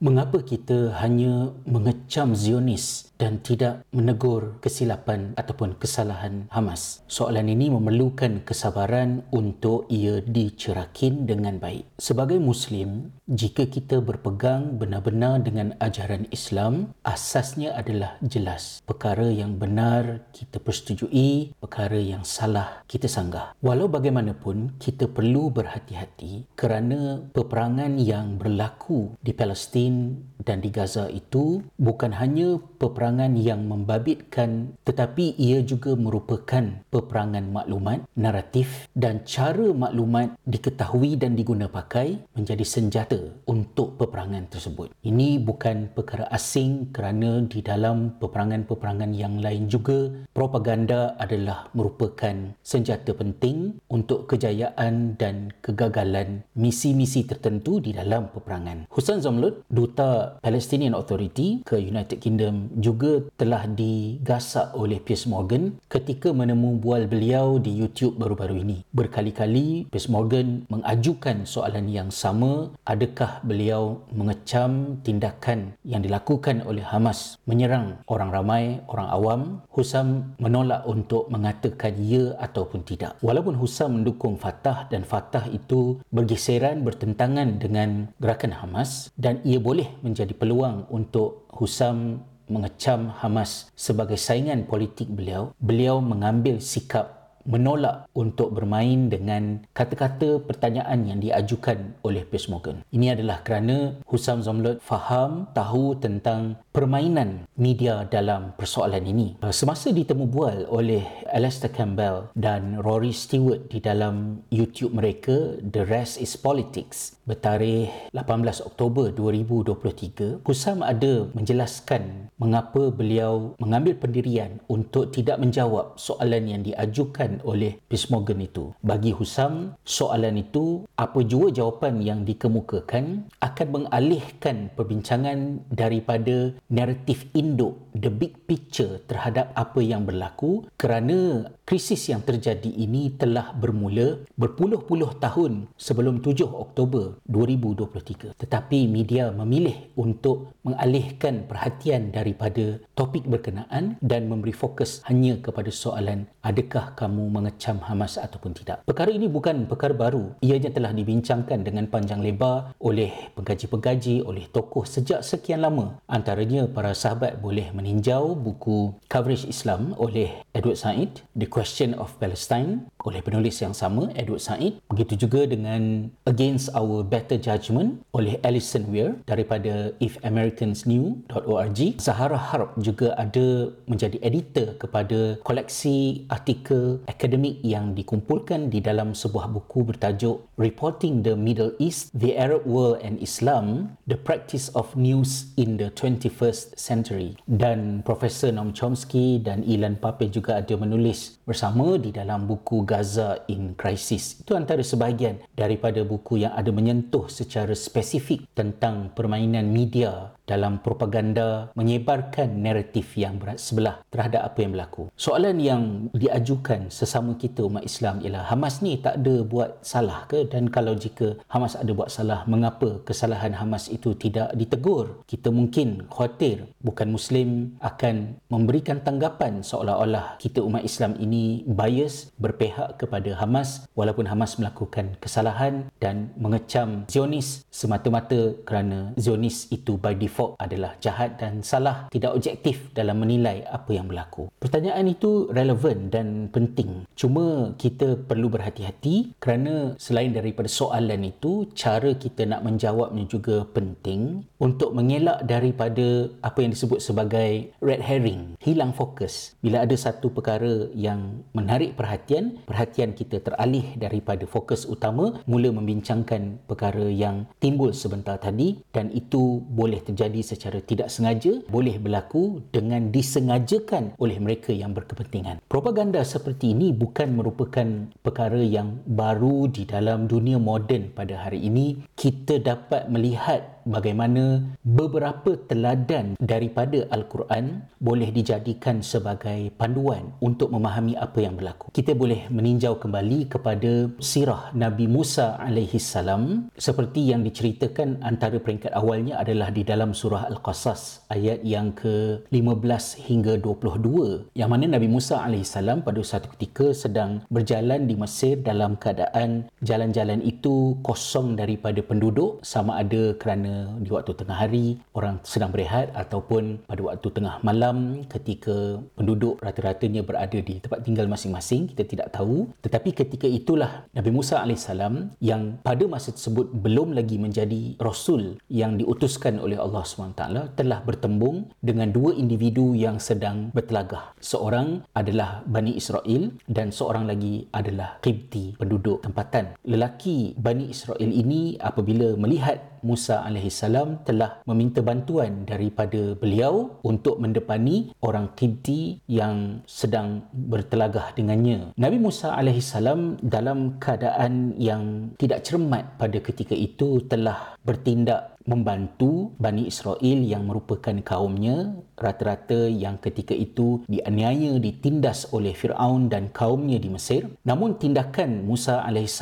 Mengapa kita hanya mengecam Zionis dan tidak menegur kesilapan ataupun kesalahan Hamas? Soalan ini memerlukan kesabaran untuk ia dicerakin dengan baik. Sebagai Muslim, jika kita berpegang benar-benar dengan ajaran Islam, asasnya adalah jelas. Perkara yang benar kita persetujui, perkara yang salah kita sanggah. Walau bagaimanapun, kita perlu berhati-hati kerana peperangan yang berlaku di Palestin dan di Gaza itu bukan hanya peperangan yang membabitkan tetapi ia juga merupakan peperangan maklumat, naratif dan cara maklumat diketahui dan diguna pakai menjadi senjata untuk peperangan tersebut. Ini bukan perkara asing kerana di dalam peperangan-peperangan yang lain juga propaganda adalah merupakan senjata penting untuk kejayaan dan kegagalan misi-misi tertentu di dalam peperangan. Hussein Zamlud, duta Palestinian Authority ke United Kingdom juga telah digasak oleh Piers Morgan ketika menemu bual beliau di YouTube baru-baru ini. Berkali-kali Piers Morgan mengajukan soalan yang sama, adakah beliau mengecam tindakan yang dilakukan oleh Hamas menyerang orang ramai, orang awam? Husam menolak untuk mengatakan ya ataupun tidak. Walaupun Husam mendukung Fatah dan Fatah itu bergeseran bertentangan dengan gerakan Hamas dan ia boleh menjadi peluang untuk Husam mengecam Hamas sebagai saingan politik beliau, beliau mengambil sikap menolak untuk bermain dengan kata-kata pertanyaan yang diajukan oleh Piers Morgan. Ini adalah kerana Husam Zamlud faham, tahu tentang permainan media dalam persoalan ini. Semasa ditemu bual oleh Alastair Campbell dan Rory Stewart di dalam YouTube mereka, The Rest is Politics, bertarikh 18 Oktober 2023, Husam ada menjelaskan mengapa beliau mengambil pendirian untuk tidak menjawab soalan yang diajukan oleh Piers Morgan itu. Bagi Husam, soalan itu apa jua jawapan yang dikemukakan akan mengalihkan perbincangan daripada naratif induk, the big picture terhadap apa yang berlaku kerana krisis yang terjadi ini telah bermula berpuluh-puluh tahun sebelum 7 Oktober 2023 tetapi media memilih untuk mengalihkan perhatian daripada topik berkenaan dan memberi fokus hanya kepada soalan adakah kamu mengecam Hamas ataupun tidak. Perkara ini bukan perkara baru. Ianya telah dibincangkan dengan panjang lebar oleh pengkaji-pengkaji, oleh tokoh sejak sekian lama. Antaranya para sahabat boleh meninjau buku Coverage Islam oleh Edward Said, The Question of Palestine oleh penulis yang sama Edward Said. Begitu juga dengan Against Our Better Judgment oleh Alison Weir daripada ifamericans.new.org Zahara Harb juga ada menjadi editor kepada koleksi artikel akademik yang dikumpulkan di dalam sebuah buku bertajuk Reporting the Middle East, the Arab World and Islam, the Practice of News in the 21st Century. Dan Profesor Noam Chomsky dan Ilan Pape juga ada menulis bersama di dalam buku Gaza in Crisis. Itu antara sebahagian daripada buku yang ada menyentuh secara spesifik tentang permainan media dalam propaganda menyebarkan naratif yang berat sebelah terhadap apa yang berlaku. Soalan yang diajukan sesama kita umat Islam ialah Hamas ni tak ada buat salah ke dan kalau jika Hamas ada buat salah mengapa kesalahan Hamas itu tidak ditegur? Kita mungkin khawatir bukan Muslim akan memberikan tanggapan seolah-olah kita umat Islam ini bias berpihak kepada Hamas walaupun Hamas melakukan kesalahan dan mengecam Zionis semata-mata kerana Zionis itu by default adalah jahat dan salah, tidak objektif dalam menilai apa yang berlaku. Pertanyaan itu relevan dan penting. Cuma kita perlu berhati-hati kerana selain daripada soalan itu, cara kita nak menjawabnya juga penting untuk mengelak daripada apa yang disebut sebagai red herring, hilang fokus. Bila ada satu perkara yang menarik perhatian, perhatian kita teralih daripada fokus utama, mula membincangkan perkara yang timbul sebentar tadi dan itu boleh terjadi secara tidak sengaja boleh berlaku dengan disengajakan oleh mereka yang berkepentingan. Propaganda seperti ini bukan merupakan perkara yang baru di dalam dunia moden pada hari ini. Kita dapat melihat bagaimana beberapa teladan daripada Al-Quran boleh dijadikan sebagai panduan untuk memahami apa yang berlaku. Kita boleh meninjau kembali kepada sirah Nabi Musa alaihi salam seperti yang diceritakan antara peringkat awalnya adalah di dalam surah Al-Qasas ayat yang ke-15 hingga 22 yang mana Nabi Musa AS pada satu ketika sedang berjalan di Mesir dalam keadaan jalan-jalan itu kosong daripada penduduk sama ada kerana di waktu tengah hari orang sedang berehat ataupun pada waktu tengah malam ketika penduduk rata-ratanya berada di tempat tinggal masing-masing kita tidak tahu. Tetapi ketika itulah Nabi Musa AS yang pada masa tersebut belum lagi menjadi Rasul yang diutuskan oleh Allah SWT telah bertembung dengan dua individu yang sedang bertelagah. Seorang adalah Bani Israel dan seorang lagi adalah Qibti penduduk tempatan. Lelaki Bani Israel ini apabila melihat Musa AS telah meminta bantuan daripada beliau untuk mendepani orang Qibti yang sedang bertelagah dengannya. Nabi Musa AS dalam keadaan yang tidak cermat pada ketika itu telah bertindak membantu Bani Israel yang merupakan kaumnya rata-rata yang ketika itu dianiaya ditindas oleh Firaun dan kaumnya di Mesir namun tindakan Musa AS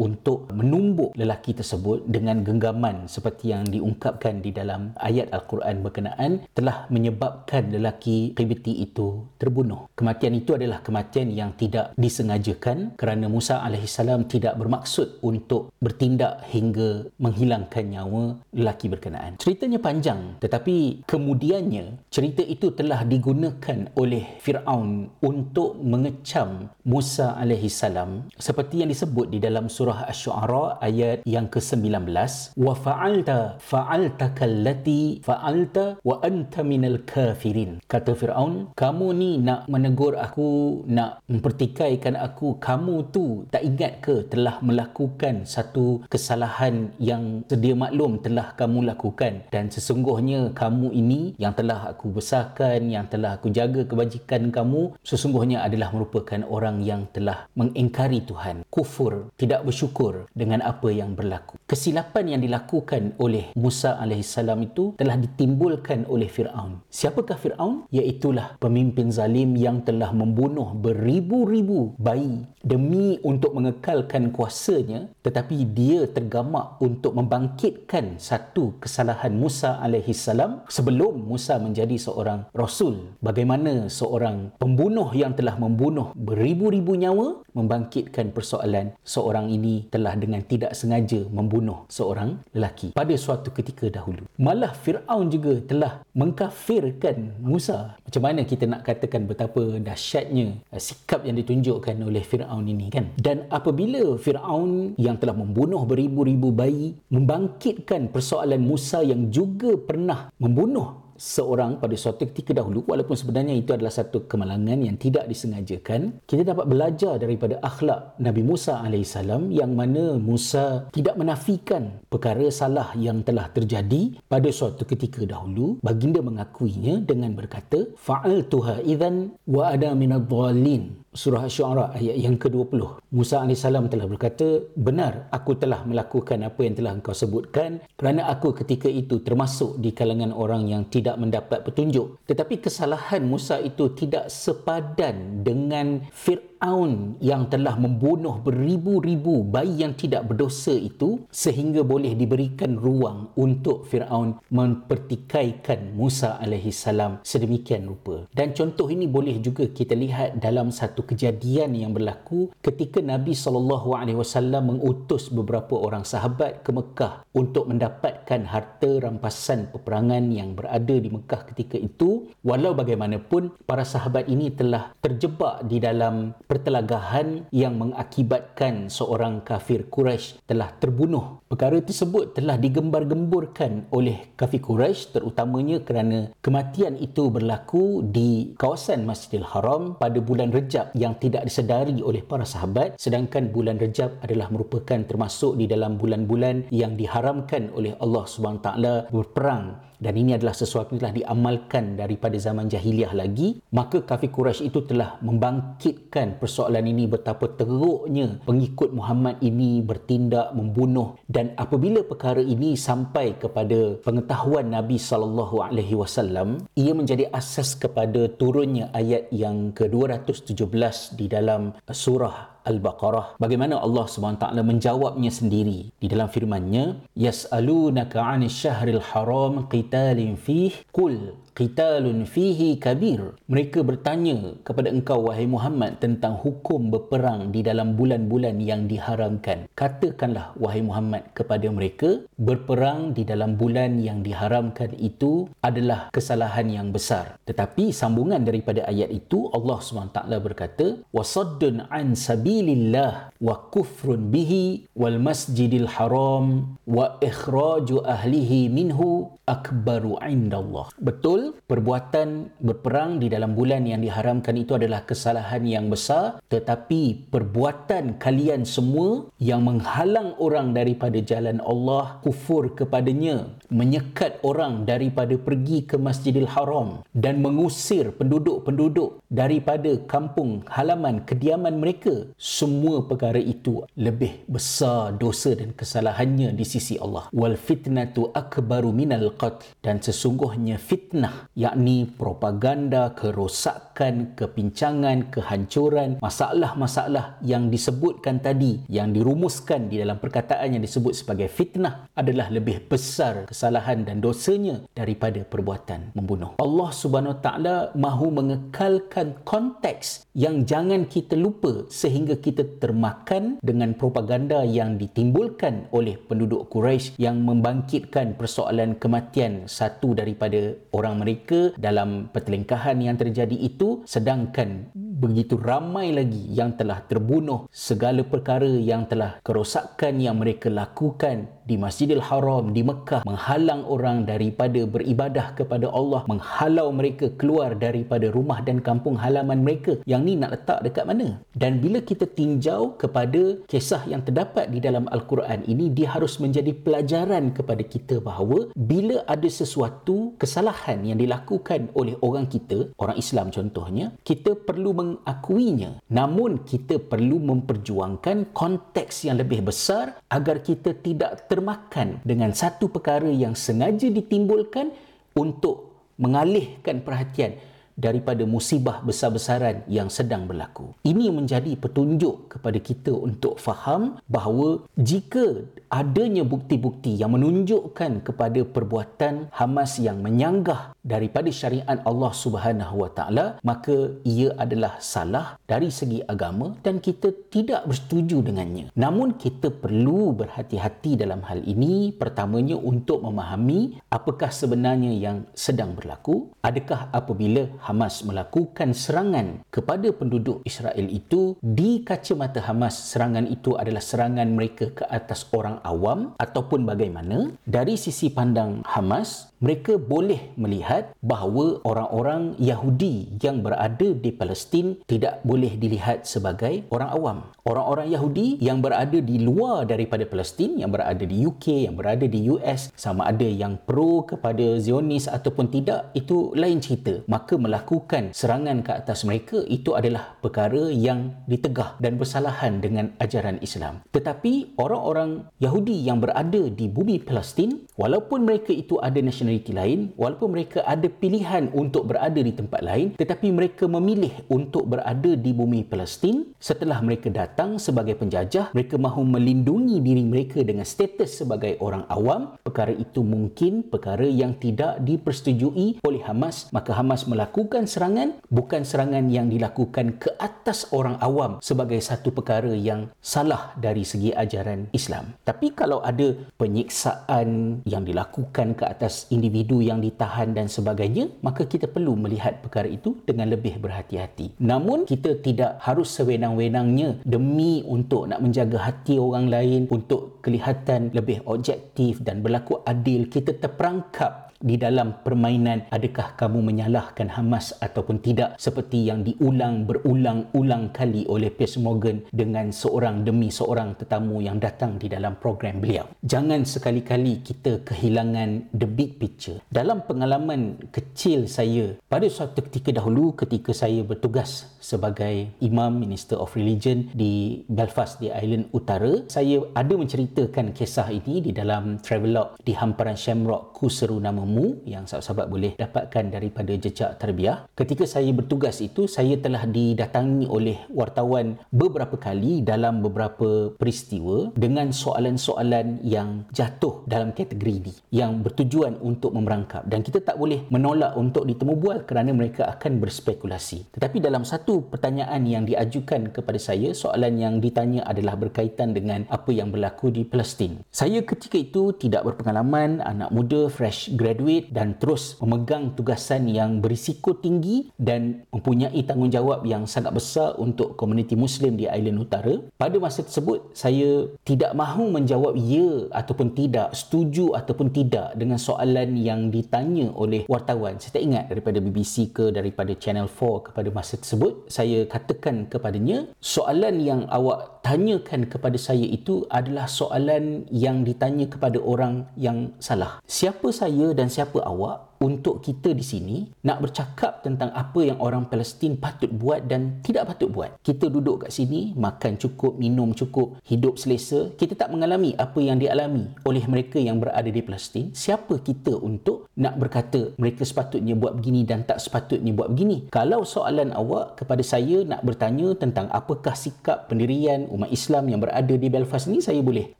untuk menumbuk lelaki tersebut dengan genggaman seperti yang diungkapkan di dalam ayat Al-Quran berkenaan telah menyebabkan lelaki Qibti itu terbunuh kematian itu adalah kematian yang tidak disengajakan kerana Musa AS tidak bermaksud untuk bertindak hingga menghilangkan nyawa lelaki berkenaan. Ceritanya panjang tetapi kemudiannya cerita itu telah digunakan oleh Fir'aun untuk mengecam Musa salam. Seperti yang disebut di dalam surah Asy-Syu'ara ayat yang ke-19 wa fa'alta fa'alta kallati fa'alta wa anta minal kafirin. Kata Fir'aun kamu ni nak menegur aku nak mempertikaikan aku. Kamu tu tak ingat ke telah melakukan satu kesalahan yang sedia maklum telah kamu lakukan? Dan sesungguhnya kamu ini yang telah aku besarkan yang telah aku jaga kebajikan kamu sesungguhnya adalah merupakan orang yang telah mengingkari Tuhan. Kufur tidak bersyukur dengan apa yang berlaku. Kesilapan yang dilakukan oleh Musa AS itu telah ditimbulkan oleh Fir'aun. Siapakah Fir'aun? iaitulah pemimpin zalim yang telah membunuh beribu-ribu bayi demi untuk mengekalkan kuasanya tetapi dia tergamak untuk membangkitkan satu kesalahan Musa alaihi salam sebelum Musa menjadi seorang rasul bagaimana seorang pembunuh yang telah membunuh beribu-ribu nyawa membangkitkan persoalan seorang ini telah dengan tidak sengaja membunuh seorang lelaki pada suatu ketika dahulu. Malah Fir'aun juga telah mengkafirkan Musa. Macam mana kita nak katakan betapa dahsyatnya uh, sikap yang ditunjukkan oleh Fir'aun ini kan? Dan apabila Fir'aun yang telah membunuh beribu-ribu bayi membangkitkan persoalan Musa yang juga pernah membunuh seorang pada suatu ketika dahulu walaupun sebenarnya itu adalah satu kemalangan yang tidak disengajakan kita dapat belajar daripada akhlak Nabi Musa AS yang mana Musa tidak menafikan perkara salah yang telah terjadi pada suatu ketika dahulu. Baginda mengakuinya dengan berkata fa'al tuha idhan wa ada minad dhalin surah Asy-Syu'ara ayat yang ke-20. Musa AS telah berkata, "Benar, aku telah melakukan apa yang telah engkau sebutkan kerana aku ketika itu termasuk di kalangan orang yang tidak mendapat petunjuk." Tetapi kesalahan Musa itu tidak sepadan dengan Fir'aun yang telah membunuh beribu-ribu bayi yang tidak berdosa itu sehingga boleh diberikan ruang untuk Fir'aun mempertikaikan Musa AS sedemikian rupa. Dan contoh ini boleh juga kita lihat dalam kejadian yang berlaku ketika Nabi SAW mengutus beberapa orang sahabat ke Mekah untuk mendapatkan harta rampasan peperangan yang berada di Mekah ketika itu. Walau bagaimanapun, para sahabat ini telah terjebak di dalam pertelagahan yang mengakibatkan seorang kafir Quraisy telah terbunuh. Perkara tersebut telah digembar-gemburkan oleh kafir Quraisy terutamanya kerana kematian itu berlaku di kawasan Masjidil Haram pada bulan Rejab yang tidak disedari oleh para sahabat sedangkan bulan Rejab adalah merupakan termasuk di dalam bulan-bulan yang diharamkan oleh Allah SWT berperang dan ini adalah sesuatu yang telah diamalkan daripada zaman jahiliah lagi. Maka kafir Quraisy itu telah membangkitkan persoalan ini betapa teruknya pengikut Muhammad ini bertindak membunuh. Dan apabila perkara ini sampai kepada pengetahuan Nabi sallallahu alaihi wasallam ia menjadi asas kepada turunnya ayat yang ke-217 di dalam surah Al-Baqarah. Bagaimana Allah SWT menjawabnya sendiri di dalam firman-Nya yas'alunaka 'anil syahril haram qitalin fih qul qitalun fihi kabir. Mereka bertanya kepada engkau wahai Muhammad tentang hukum berperang di dalam bulan-bulan yang diharamkan. Katakanlah wahai Muhammad kepada mereka berperang di dalam bulan yang diharamkan itu adalah kesalahan yang besar. Tetapi sambungan daripada ayat itu Allah SWT berkata wasaddun an sabilillah wa kufrun bihi wal masjidil haram wa ikhraju ahlihi minhu akbaru indallah. Betul, perbuatan berperang di dalam bulan yang diharamkan itu adalah kesalahan yang besar, tetapi perbuatan kalian semua yang menghalang orang daripada jalan Allah, kufur kepadanya, menyekat orang daripada pergi ke Masjidil Haram dan mengusir penduduk-penduduk daripada kampung halaman kediaman mereka, semua perkara itu lebih besar dosa dan kesalahannya di sisi Allah. Wal fitnatu akbaru minal qatl dan sesungguhnya fitnah yakni propaganda kerosakan kepincangan kehancuran masalah-masalah yang disebutkan tadi yang dirumuskan di dalam perkataan yang disebut sebagai fitnah adalah lebih besar kesalahan dan dosanya daripada perbuatan membunuh. Allah Subhanahu taala mahu mengekalkan konteks yang jangan kita lupa sehingga kita termakan dengan propaganda yang ditimbulkan oleh penduduk Quraisy yang membangkitkan persoalan kematian satu daripada orang mereka dalam pertelingkahan yang terjadi itu sedangkan begitu ramai lagi yang telah terbunuh segala perkara yang telah kerosakan yang mereka lakukan di Masjidil Haram di Mekah menghalang orang daripada beribadah kepada Allah menghalau mereka keluar daripada rumah dan kampung halaman mereka yang ni nak letak dekat mana. Dan bila kita tinjau kepada kisah yang terdapat di dalam Al-Quran ini dia harus menjadi pelajaran kepada kita bahawa bila ada sesuatu kesalahan yang dilakukan oleh orang kita orang Islam contohnya kita perlu mengakuinya. Namun kita perlu memperjuangkan konteks yang lebih besar agar kita tidak termakan dengan satu perkara yang sengaja ditimbulkan untuk mengalihkan perhatian daripada musibah besar-besaran yang sedang berlaku. Ini menjadi petunjuk kepada kita untuk faham bahawa jika adanya bukti-bukti yang menunjukkan kepada perbuatan Hamas yang menyanggah daripada syariat Allah Subhanahu Wa Taala maka ia adalah salah dari segi agama dan kita tidak bersetuju dengannya. Namun kita perlu berhati-hati dalam hal ini pertamanya untuk memahami apakah sebenarnya yang sedang berlaku. Adakah apabila Hamas melakukan serangan kepada penduduk Israel itu di kacamata Hamas serangan itu adalah serangan mereka ke atas orang awam ataupun bagaimana dari sisi pandang Hamas mereka boleh melihat bahawa orang-orang Yahudi yang berada di Palestin tidak boleh dilihat sebagai orang awam. Orang-orang Yahudi yang berada di luar daripada Palestin, yang berada di UK, yang berada di US, sama ada yang pro kepada Zionis ataupun tidak, itu lain cerita. Maka melakukan serangan ke atas mereka, itu adalah perkara yang ditegah dan bersalahan dengan ajaran Islam. Tetapi orang-orang Yahudi yang berada di bumi Palestin, walaupun mereka itu ada nasional nationality lain walaupun mereka ada pilihan untuk berada di tempat lain tetapi mereka memilih untuk berada di bumi Palestin. Setelah mereka datang sebagai penjajah mereka mahu melindungi diri mereka dengan status sebagai orang awam. Perkara itu mungkin perkara yang tidak dipersetujui oleh Hamas. Maka Hamas melakukan serangan bukan serangan yang dilakukan ke atas orang awam sebagai satu perkara yang salah dari segi ajaran Islam. Tapi kalau ada penyiksaan yang dilakukan ke atas individu yang ditahan dan sebagainya, maka kita perlu melihat perkara itu dengan lebih berhati-hati. Namun, kita tidak harus sewenang-wenangnya demi untuk nak menjaga hati orang lain, untuk kelihatan lebih objektif dan berlaku adil, kita terperangkap di dalam permainan adakah kamu menyalahkan Hamas ataupun tidak seperti yang diulang berulang-ulang kali oleh Piers Morgan dengan seorang demi seorang tetamu yang datang di dalam program beliau. Jangan sekali-kali kita kehilangan the big picture. Dalam pengalaman kecil saya pada suatu ketika dahulu ketika saya bertugas sebagai imam Minister of Religion di Belfast di Island Utara, saya ada menceritakan kisah ini di dalam travelog di hamparan Shamrock Ku Seru Namamu yang sahabat-sahabat boleh dapatkan daripada jejak terbiah. Ketika saya bertugas itu, saya telah didatangi oleh wartawan beberapa kali dalam beberapa peristiwa dengan soalan-soalan yang jatuh dalam kategori ini yang bertujuan untuk memerangkap dan kita tak boleh menolak untuk ditemubual kerana mereka akan berspekulasi. Tetapi dalam satu pertanyaan yang diajukan kepada saya, soalan yang ditanya adalah berkaitan dengan apa yang berlaku di Palestin. Saya ketika itu tidak berpengalaman, anak muda, fresh graduate dan terus memegang tugasan yang berisiko tinggi dan mempunyai tanggungjawab yang sangat besar untuk komuniti Muslim di Island Utara. Pada masa tersebut, saya tidak mahu menjawab ya ataupun tidak, setuju ataupun tidak dengan soalan yang ditanya oleh wartawan. Saya tak ingat daripada BBC ke daripada Channel 4 kepada masa tersebut. Saya katakan kepadanya, soalan yang awak tanyakan kepada saya itu adalah soalan yang ditanya kepada orang yang salah. Siapa saya dan siapa awak untuk kita di sini nak bercakap tentang apa yang orang Palestin patut buat dan tidak patut buat. Kita duduk kat sini, makan cukup, minum cukup, hidup selesa. Kita tak mengalami apa yang dialami oleh mereka yang berada di Palestin. Siapa kita untuk nak berkata mereka sepatutnya buat begini dan tak sepatutnya buat begini? Kalau soalan awak kepada saya nak bertanya tentang apakah sikap pendirian umat Islam yang berada di Belfast ni, saya boleh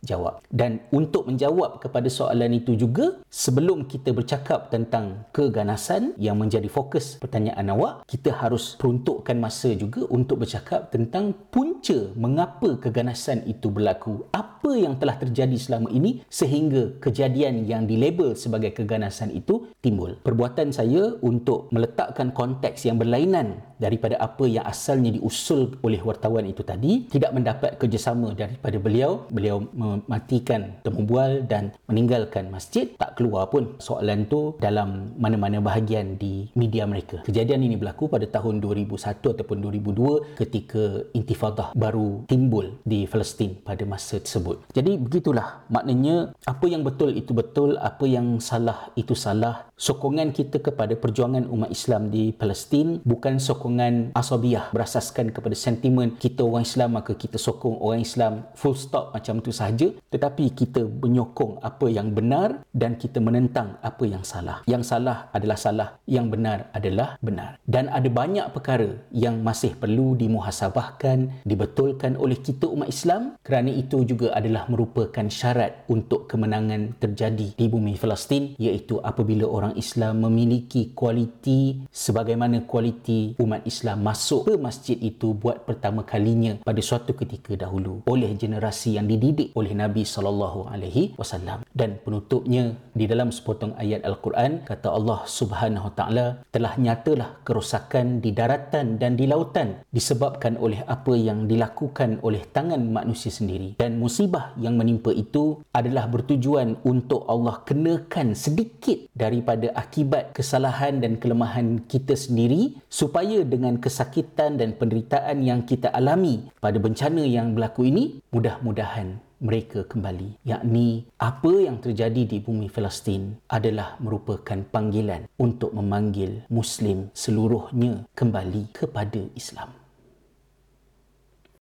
jawab. Dan untuk menjawab kepada soalan itu juga, sebelum kita bercakap tentang keganasan yang menjadi fokus pertanyaan awak kita harus peruntukkan masa juga untuk bercakap tentang punca mengapa keganasan itu berlaku apa yang telah terjadi selama ini sehingga kejadian yang dilabel sebagai keganasan itu timbul. Perbuatan saya untuk meletakkan konteks yang berlainan daripada apa yang asalnya diusul oleh wartawan itu tadi tidak mendapat kerjasama daripada beliau. Beliau mematikan temu bual dan meninggalkan masjid. Tak keluar pun soalan tu dalam mana-mana bahagian di media mereka. Kejadian ini berlaku pada tahun 2001 ataupun 2002 ketika intifadah baru timbul di Palestin pada masa tersebut. Jadi begitulah maknanya apa yang betul itu betul apa yang salah itu salah sokongan kita kepada perjuangan umat Islam di Palestin bukan sokongan asabiah berasaskan kepada sentimen kita orang Islam maka kita sokong orang Islam full stop macam itu sahaja. Tetapi kita menyokong apa yang benar dan kita menentang apa yang salah. Yang salah adalah salah yang benar adalah benar. Dan ada banyak perkara yang masih perlu dimuhasabahkan dibetulkan oleh kita umat Islam. Kerana itu juga adalah merupakan syarat untuk kemenangan terjadi di bumi Palestin iaitu apabila orang orang Islam memiliki kualiti sebagaimana kualiti umat Islam masuk ke masjid itu buat pertama kalinya pada suatu ketika dahulu oleh generasi yang dididik oleh Nabi sallallahu alaihi wasallam. Dan penutupnya di dalam sepotong ayat al-Quran kata Allah Subhanahu taala telah nyatalah kerosakan di daratan dan di lautan disebabkan oleh apa yang dilakukan oleh tangan manusia sendiri. Dan musibah yang menimpa itu adalah bertujuan untuk Allah kenakan sedikit daripada akibat kesalahan dan kelemahan kita sendiri supaya dengan kesakitan dan penderitaan yang kita alami pada bencana yang berlaku ini mudah-mudahan mereka kembali. Yakni apa yang terjadi di bumi Palestin adalah merupakan panggilan untuk memanggil muslim seluruhnya kembali kepada Islam